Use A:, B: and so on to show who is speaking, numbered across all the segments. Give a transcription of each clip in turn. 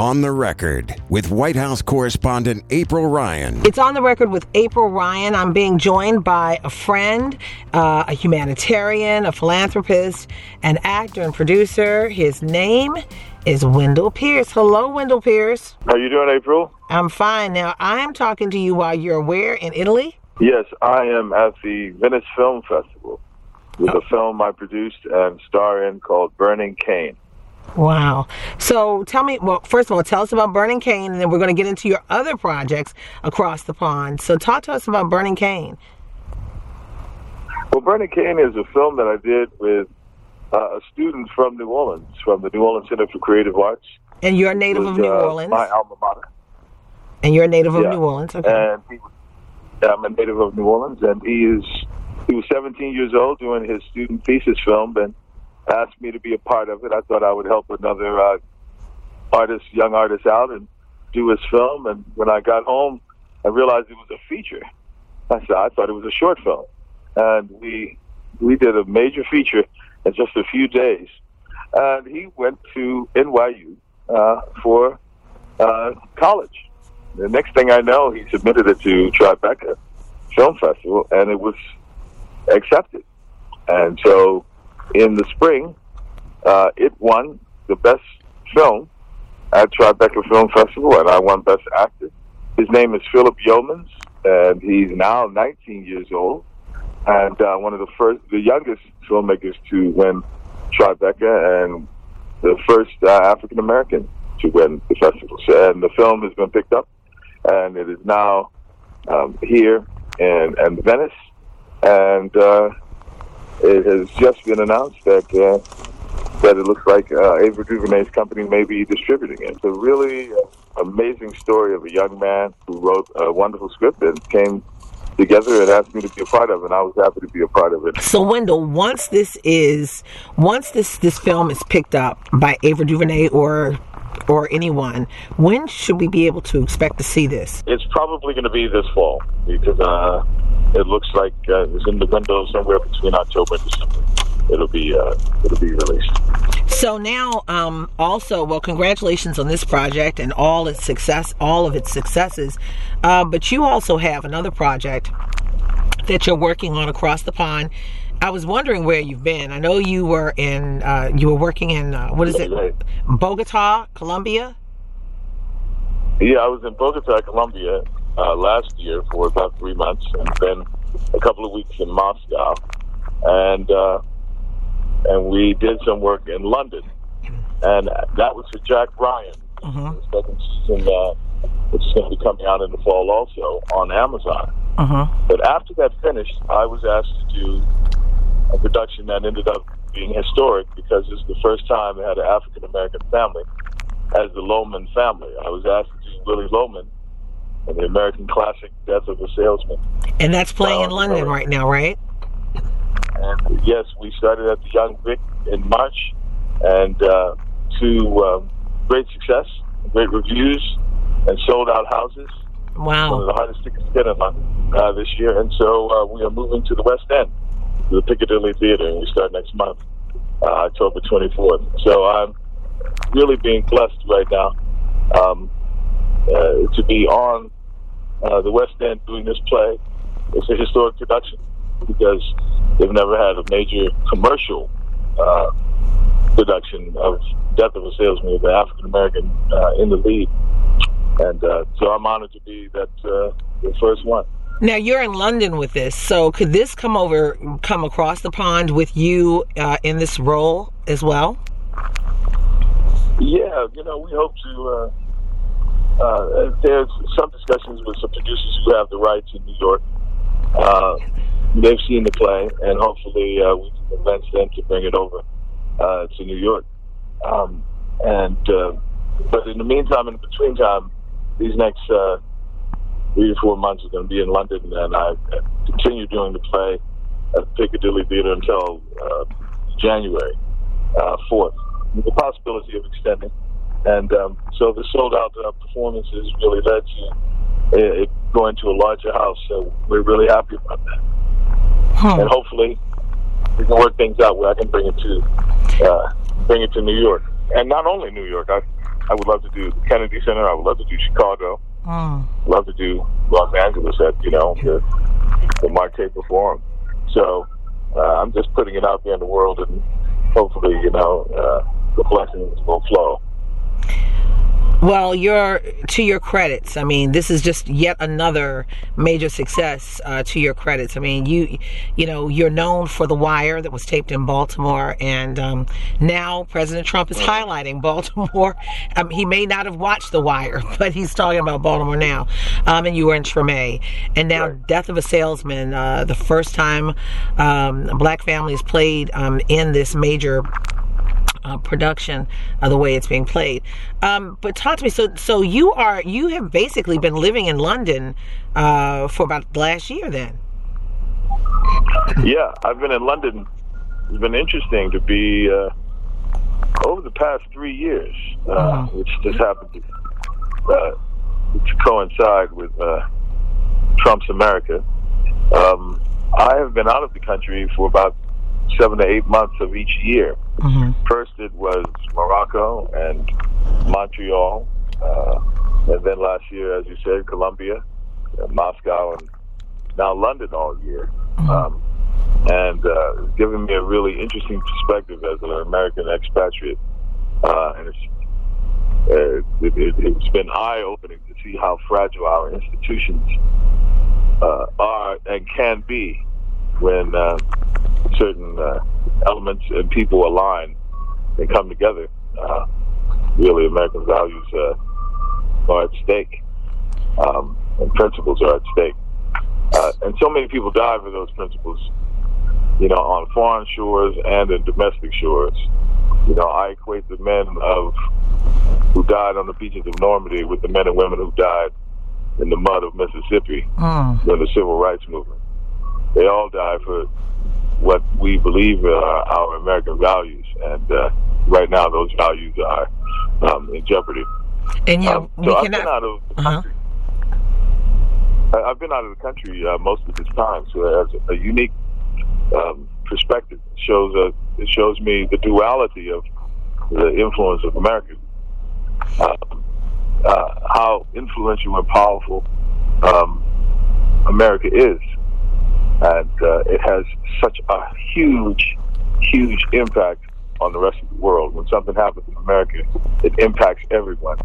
A: On the Record with White House correspondent April Ryan.
B: It's on the record with April Ryan. I'm being joined by a friend, uh, a humanitarian, a philanthropist, an actor and producer. His name is Wendell Pierce. Hello, Wendell Pierce.
C: How you doing, April?
B: I'm fine. Now, I'm talking to you while you're where in Italy?
C: Yes, I am at the Venice Film Festival with a film I produced and star in called Burning Cane.
B: Wow. So tell me, well, first of all, tell us about Burning Cane, and then we're going to get into your other projects across the pond. So talk to us about Burning Cane.
C: Well, Burning Cane is a film that I did with uh, a student from New Orleans, from the New Orleans Center for Creative Arts.
B: And you're a native
C: was,
B: of New
C: uh,
B: Orleans.
C: My alma mater.
B: And you're a native of
C: Yeah.
B: New Orleans. Okay.
C: And he, yeah, I'm a native of New Orleans, and he is he was 17 years old doing his student thesis film, and asked me to be a part of it. I thought I would help another uh, artist, young artist, out and do his film. And when I got home, I realized it was a feature. I said I thought it was a short film, and we we did a major feature in just a few days. And he went to NYU uh, for uh, college. The next thing I know, he submitted it to Tribeca Film Festival, and it was accepted. And so, in the spring, uh, it won the best film at Tribeca Film Festival, and I won Best Actor. His name is Phillip Youmans, and he's now 19 years old, and uh, one of the first, the youngest filmmakers to win Tribeca, and the first uh, African American to win the festival. And the film has been picked up, and it is now um, here in, in Venice, and uh, it has just been announced that uh, that it looks like uh, Ava DuVernay's company may be distributing it. It's a really uh, amazing story of a young man who wrote a wonderful script and came together and asked me to be a part of it, and I was happy to be a part of it.
B: So Wendell, once this is once this this film is picked up by Ava DuVernay or or anyone, when should we be able to expect to see this?
C: It's probably going to be this fall because uh, it looks like uh, it's in the window somewhere between October and December. It'll be uh, it'll be released.
B: So now, um, also, well, congratulations on this project and all its success, all of its successes. Uh, but you also have another project that you're working on across the pond. I was wondering where you've been. I know you were in, uh, you were working in, uh, what is it, Bogota, Colombia.
C: Yeah, I was in Bogota, Colombia uh, last year for about three months, and then a couple of weeks in Moscow, and uh, and we did some work in London, and that was for Jack Ryan. The second season, uh, which is going to be coming out in the fall, also on Amazon.
B: Uh-huh.
C: But after that finished, I was asked to do a production that ended up being historic because it's the first time they had an African American family as the Loman family. I was asked to do Willie Loman and the American classic Death of a Salesman.
B: And that's playing in
C: Oh,
B: London right now, right?
C: And yes, we started at the Young Vic in March, and uh, to um, great success, great reviews, and sold out houses. one of
B: Wow.
C: the hardest tickets to get in London uh, this year. And so uh, we are moving to the West End, to the Piccadilly Theatre, and we start next month, uh, October 24th. So I'm really being blessed right now um, uh, to be on uh, the West End doing this play. It's a historic production because they've never had a major commercial uh, production of Death of a Salesman with an African American uh, in the lead. And uh, so I'm honored to be that uh, the first one.
B: Now you're in London with this, so could this come over, come across the pond with you uh, in this role as well?
C: Yeah, you know, we hope to. Uh, there's some discussions with some producers who have the rights in New York. Uh, they've seen the play, and hopefully uh, we can convince them to bring it over uh, to New York. Um, and uh, but in the meantime, in the between time, these next uh, three to four months are going to be in London, and I continue doing the play at Piccadilly Theatre until uh, January uh, 4th, with the possibility of extending. And um, so the sold out uh, performances really led to uh, it going to a larger house. So we're really happy about that.
B: Hmm.
C: And hopefully we can work things out where I can bring it to uh, bring it to New York. And not only New York, I I would love to do the Kennedy Center. I would love to do Chicago. Mm. Love to do Los Angeles at you know the the Mark Taper Forum. So uh, I'm just putting it out there in the world, and hopefully, you know, uh, the blessings will flow.
B: Well, you're to your credits. I mean, this is just yet another major success uh, to your credits. I mean, you, you know, you're known for The Wire that was taped in Baltimore, and um, now President Trump is highlighting Baltimore. Um, he may not have watched The Wire, but he's talking about Baltimore now. Um, and you were in Treme, and now right. Death of a Salesman, uh, the first time um, black families played um, in this major uh, production of the way it's being played. Um, but talk to me. So, so you are you have basically been living in London uh, for about last year, then?
C: Yeah, I've been in London. It's been interesting to be uh, over the past three years, uh, uh-huh. which just happened to, uh, to coincide with uh, Trump's America. Um, I have been out of the country for about seven to eight months of each year. Mm-hmm. First, it was Morocco and Montreal, uh, and then last year, as you said, Colombia, and Moscow, and now London all year. Mm-hmm. Um, and uh, it's given me a really interesting perspective as an American expatriate. Uh, and it's, uh, it, it, been eye opening to see how fragile our institutions uh, are and can be when uh, certain uh, elements and people align and come together. Uh, really, American values uh, are at stake, um, and principles are at stake. Uh, and so many people die for those principles, you know, on foreign shores and in domestic shores. You know, I equate the men of who died on the beaches of Normandy with the men and women who died in the mud of Mississippi mm. during the civil rights movement. They all died for what we believe are our American values, and uh, right now those values are um, in jeopardy.
B: And yeah, um,
C: so I've cannot... been out of the uh-huh. country. I've been out of the country uh, most of this time, so it has a unique um, perspective. It shows uh, it shows me the duality of the influence of America, uh, uh, how influential and powerful um, America is and uh, it has such a huge, huge impact on the rest of the world. When something happens in America, it impacts everyone,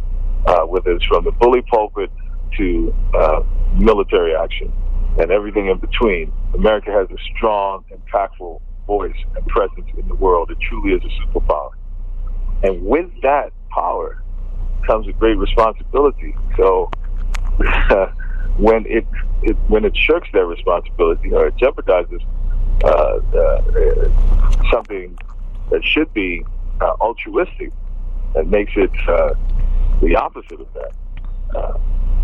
C: uh, whether it's from the bully pulpit to uh, military action and everything in between. America has a strong, impactful voice and presence in the world. It truly is a superpower. And with that power comes a great responsibility. So when it, it when it shirks that responsibility or it jeopardizes uh, uh, something that should be uh, altruistic and makes it uh, the opposite of that. Uh,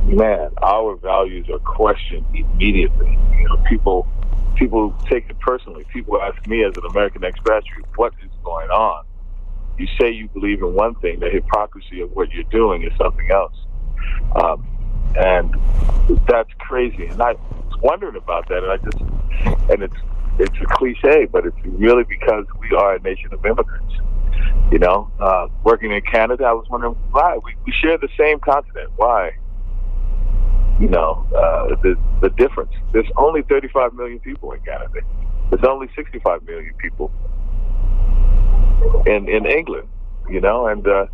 C: man, our values are questioned immediately. You know, people people take it personally. People ask me as an American expatriate, "What is going on?" You say you believe in one thing, the hypocrisy of what you're doing is something else. Um, and that's crazy. And I was wondering about that, and I just and it's it's a cliche, but it's really because we are a nation of immigrants. You know, uh, working in Canada, I was wondering why we, we share the same continent. Why? You know, uh, the the difference. There's only 35 million people in Canada. There's only 65 million people in in England. You know, and uh,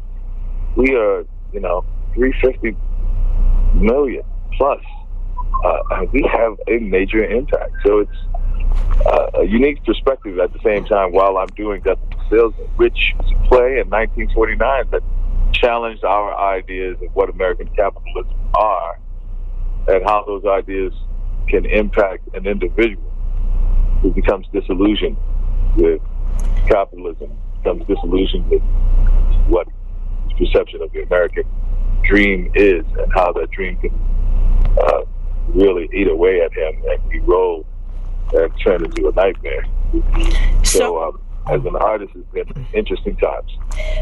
C: we are you know 350 million plus. Uh, we have a major impact. So it's uh, a unique perspective at the same time while I'm doing that Sales, a play in 1949 that challenged our ideas of what American capitalism are and how those ideas can impact an individual who becomes disillusioned with capitalism, becomes disillusioned with what his perception of the American dream is and how that dream can uh, really eat away at him and erode and turn into a nightmare. So, so um, as an artist, it's been interesting times.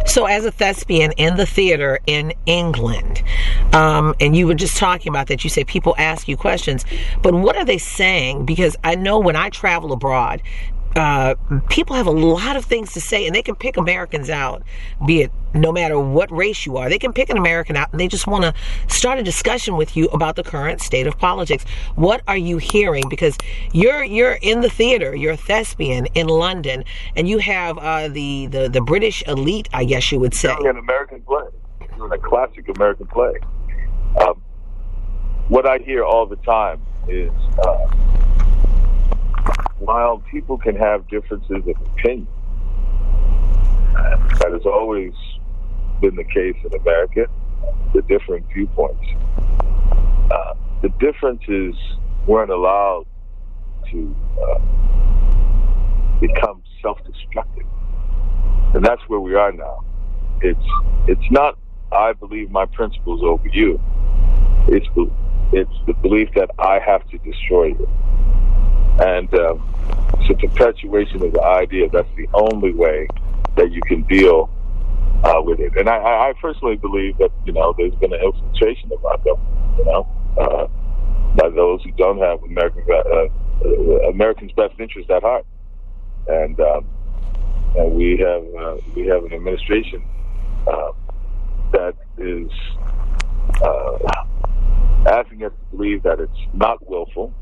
B: So, as a thespian in the theater in England, um, and you were just talking about that, you say people ask you questions, but what are they saying? Because I know when I travel abroad, uh, people have a lot of things to say, and they can pick Americans out, be it no matter what race you are. They can pick an American out, and they just want to start a discussion with you about the current state of politics. What are you hearing? Because you're you're in the theater, you're a thespian in London, and you have uh, the, the the British elite, I guess you would say,
C: an American play, a classic American play. Um, what I hear all the time is. Uh, while people can have differences of opinion, that has always been the case in America, the different viewpoints. Uh, the differences weren't allowed to uh, become self-destructive, and that's where we are now. It's it's not I believe my principles over you. It's it's the belief that I have to destroy you. And um, it's a perpetuation of the idea that's the only way that you can deal uh, with it. And I, I personally believe that, you know, there's been an infiltration of our government, you know, uh, by those who don't have American, uh, uh Americans' best interest at heart. And, um, and we have uh, we have an administration uh, that is asking us to believe that it's not willful,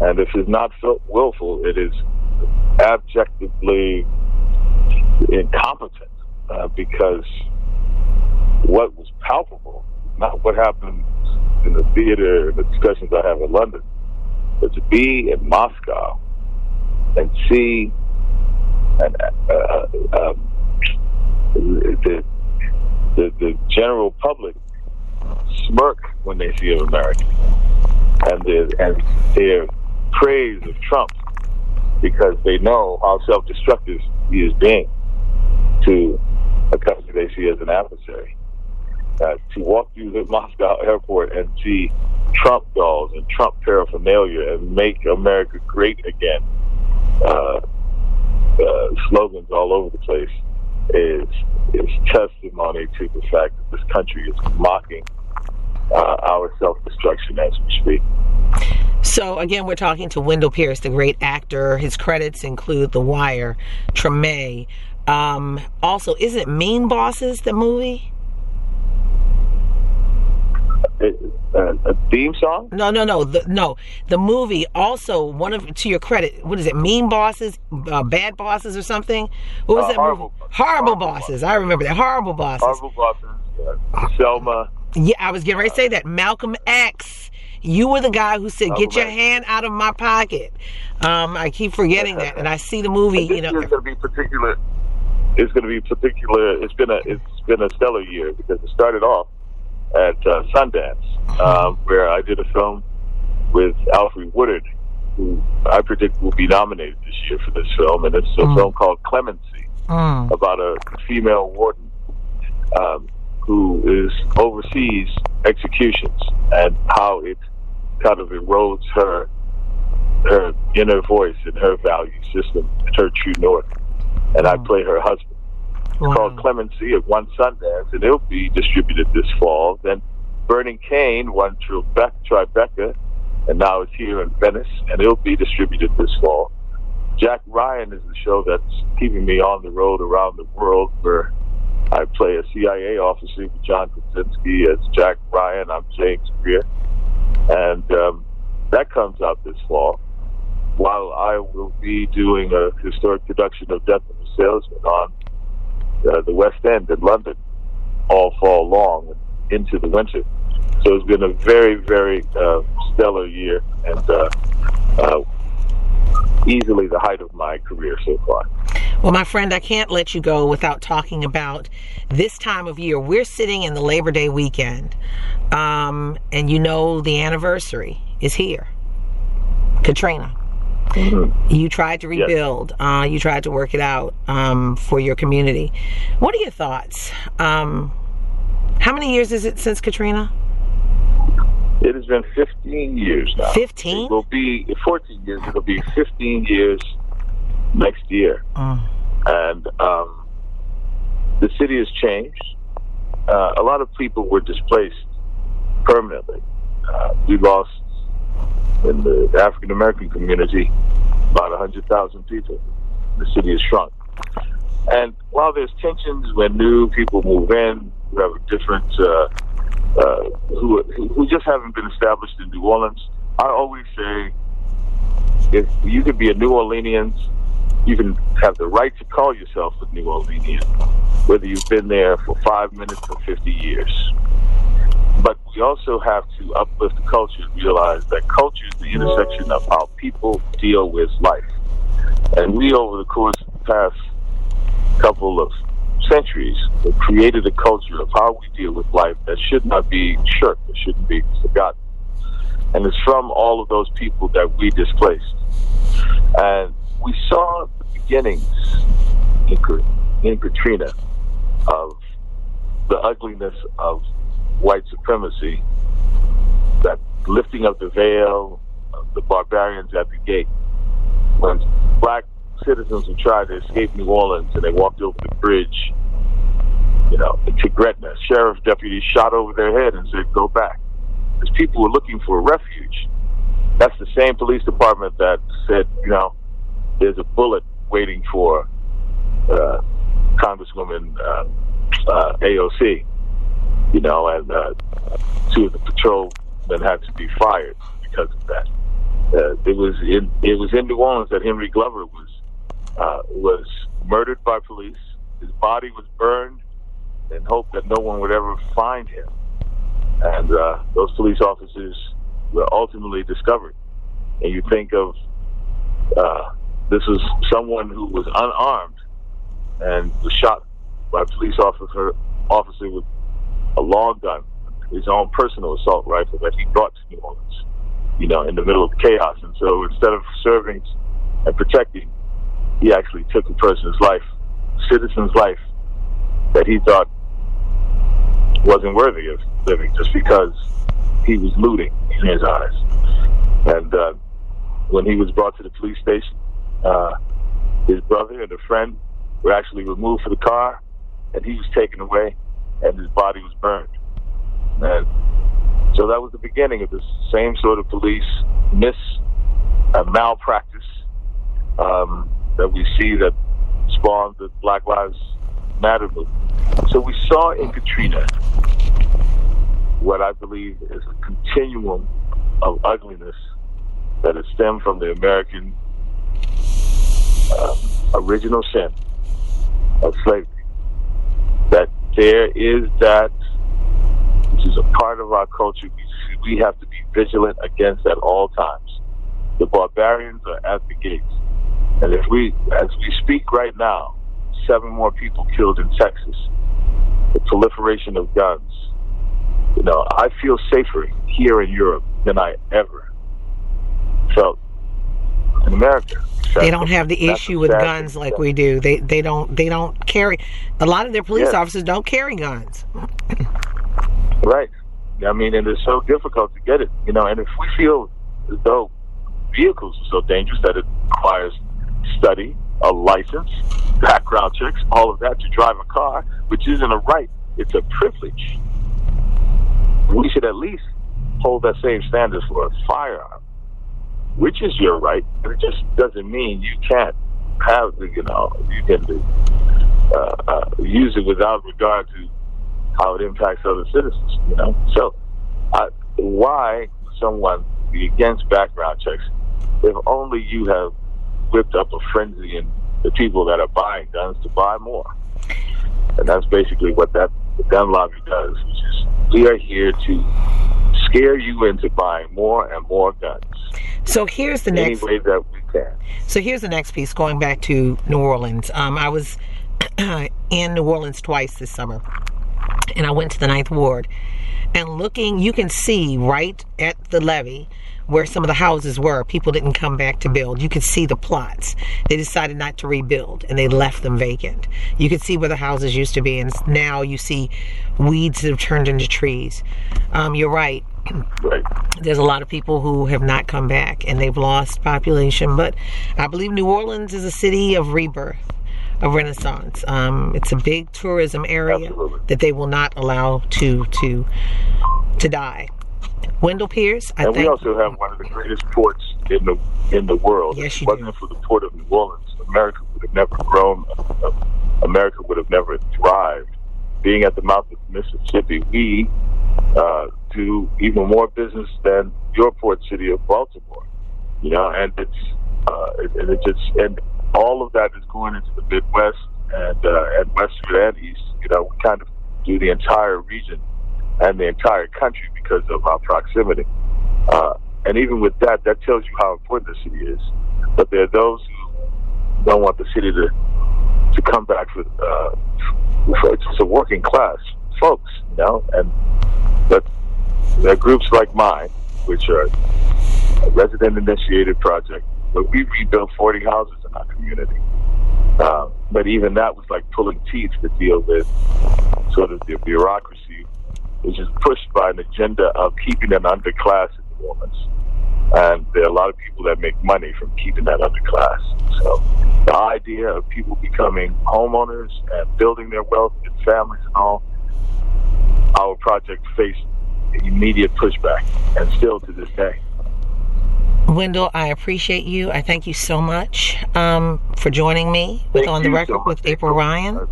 C: and if it's not willful, it is abjectly incompetent uh, because what was palpable, not what happened in the theater and the discussions I have in London, but to be in Moscow and see and uh, uh, um, the, the the general public smirk when they see an American, and the, and their praise of Trump because they know how self-destructive he is being to a country they see as an adversary. Uh, to walk through the Moscow airport and see Trump dolls and Trump paraphernalia and make America great again, uh, uh, slogans all over the place is is testimony to the fact that this country is mocking uh, our self destruction as we speak.
B: So again, we're talking to Wendell Pierce, the great actor. His credits include The Wire, Treme. Um, also, isn't it Mean Bosses, the movie?
C: Uh, a theme song?
B: No, no, no, the, no. The movie also one of to your credit. What is it? Mean Bosses, uh, Bad Bosses, or something? What was
C: uh,
B: that
C: horrible,
B: movie? Horrible, horrible bosses. bosses. I remember that. Horrible Bosses.
C: Horrible Bosses. Yeah. Selma.
B: Yeah, I was getting ready to say that. Malcolm X. You were the guy who said, "Get your hand out of my pocket." Um, I keep forgetting that, and I see the movie.
C: you
B: know,
C: it's going to be particular. It's going to be particular. It's been a it's been a stellar year because it started off at uh, Sundance, um, where I did a film with Alfre Woodard, who I predict will be nominated this year for this film, and it's a mm. film called Clemency mm. about a female warden um, who is oversees executions and how it kind of erodes her her inner voice and her value system, and her true north. And I play her husband. It's wow. called Clemency at won Sundance, and it'll be distributed this fall. Then Burning Cane won Tribeca, and now it's here in Venice, and it'll be distributed this fall. Jack Ryan is the show that's keeping me on the road around the world, where I play a CIA officer, John Krasinski, as Jack Ryan. I'm James Greer, and um, that comes out this fall. While I will be doing a historic production of Death of a Salesman on uh, the West End in London all fall long into the winter. So it's been a very, very uh, stellar year and uh, uh easily the height of my career so far.
B: Well, my friend, I can't let you go without talking about this time of year. We're sitting in the Labor Day weekend, um, and you know the anniversary is here. Katrina. Mm-hmm. You tried to rebuild. Yes. Uh, you tried to work it out um, for your community. What are your thoughts? Um, how many years is it since Katrina?
C: It has been 15 years now.
B: 15?
C: It will be 14 years. It'll be 15 years next year. Mm. And um, the city has changed. Uh, a lot of people were displaced permanently. Uh, we lost in the African American community about 100,000 people. The city has shrunk. And while there's tensions when new people move in, who have a different, uh, uh, who, who just haven't been established in New Orleans, I always say if you could be a New Orleanian, you can have the right to call yourself a New Orleanian, whether you've been there for five minutes or 50 years. But we also have to uplift the culture and realize that culture is the intersection of how people deal with life. And we, over the course of the past couple of centuries, have created a culture of how we deal with life that should not be shirked, it shouldn't be forgotten. And it's from all of those people that we displaced. And we saw the beginnings in, in Katrina of the ugliness of white supremacy, that lifting of the veil, of the barbarians at the gate. When black citizens who tried to escape New Orleans and they walked over the bridge, you know, to Gretna, sheriff deputies shot over their head and said, go back. Because people were looking for refuge. That's the same police department that said, you know, there's a bullet waiting for uh, Congresswoman uh, uh, AOC you know, and uh, two of the patrolmen had to be fired because of that. Uh, it was in it was in New Orleans that Henry Glover was uh, was murdered by police. His body was burned in hope that no one would ever find him. And uh, those police officers were ultimately discovered. And you think of uh, this was someone who was unarmed and was shot by a police officer officer with a long gun, his own personal assault rifle that he brought to New Orleans, you know, in the middle of chaos. And so instead of serving and protecting, he actually took a person's life, citizen's life, that he thought wasn't worthy of living just because he was looting in his eyes. And uh, when he was brought to the police station, uh, his brother and a friend were actually removed from the car, and he was taken away and his body was burned. And so that was the beginning of this same sort of police miss, uh, malpractice um, that we see that spawned the Black Lives Matter movement. So we saw in Katrina what I believe is a continuum of ugliness that has stemmed from the American uh, original sin of slavery. That there is that which is a part of our culture we have to be vigilant against at all times. The barbarians are at the gates. And if we, as we speak right now, seven more people killed in Texas, the proliferation of guns, you know, I feel safer here in Europe than I ever felt in America
B: they don't have the issue with guns like we do. They they don't they don't carry. A lot of their police yes. officers don't carry guns.
C: right. I mean, and it's so difficult to get it. You know, and if we feel as though vehicles are so dangerous that it requires study, a license, background checks, all of that to drive a car, which isn't a right, it's a privilege. We should at least hold that same standard for a firearm which is your right. But it just doesn't mean you can't have the, you know, you can uh, uh, use it without regard to how it impacts other citizens, you know. So, uh, why someone be against background checks if only you have whipped up a frenzy in the people that are buying guns to buy more? And that's basically what that gun lobby does, which is we are here to scare you into buying more and more guns.
B: So here's the next.
C: Any way that we can.
B: So here's the next piece. Going back to New Orleans, um, I was in New Orleans twice this summer, and I went to the Ninth Ward, and looking, you can see right at the levee where some of the houses were. People didn't come back to build. You could see the plots. They decided not to rebuild and they left them vacant. You could see where the houses used to be, and now you see weeds that have turned into trees. Um, you're right.
C: Right.
B: There's a lot of people who have not come back and they've lost population, but I believe New Orleans is a city of rebirth, of renaissance. Um, it's a big tourism area
C: Absolutely.
B: that they will not allow to to to die. Wendell Pierce, I
C: and
B: think.
C: we also have one of the greatest ports in the in the world.
B: Yes,
C: if
B: you
C: it wasn't
B: do.
C: for the port of New Orleans, America would have never grown. Uh, America would have never thrived. Being at the mouth of the Mississippi, we uh, do even more business than your port city of Baltimore. You know, and it's uh, and it just and all of that is going into the Midwest and uh, and Western and East. You know, we kind of do the entire region and the entire country because of our proximity. Uh, and even with that, that tells you how important the city is. But there are those who don't want the city to to come back for, uh, for just a working class folks, you know. And there are groups like mine, which are a resident initiated project, but we rebuilt 40 houses in our community. Uh, but even that was like pulling teeth to deal with sort of the bureaucracy, which is pushed by an agenda of keeping an underclass in New Orleans. And there are a lot of people that make money from keeping that underclass. So the idea of people becoming homeowners and building their wealth and families and all, our project faced immediate pushback, and still to this day.
B: Wendell, I appreciate you. I thank you so much um, for joining me with
C: Thank
B: On the Record
C: so
B: with April Ryan.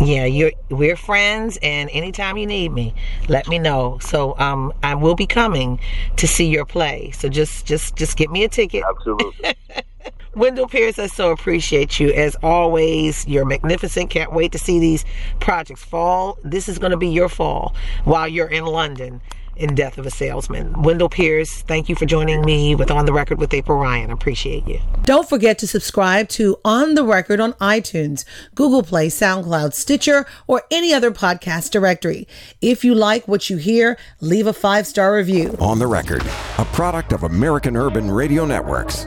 B: Yeah, you're we're friends, and anytime you need me, let me know. So um, I will be coming to see your play. So just just just get me a ticket.
C: Absolutely.
B: Wendell Pierce, I so appreciate you as always. You're magnificent. Can't wait to see these projects fall. This is going to be your fall while you're in London in Death of a Salesman. Wendell Pierce, thank you for joining me with On the Record with April Ryan. I appreciate you.
D: Don't forget to subscribe to On the Record on iTunes, Google Play, SoundCloud, Stitcher, or any other podcast directory. If you like what you hear, leave a five star review.
A: On the record, a product of American Urban Radio Networks.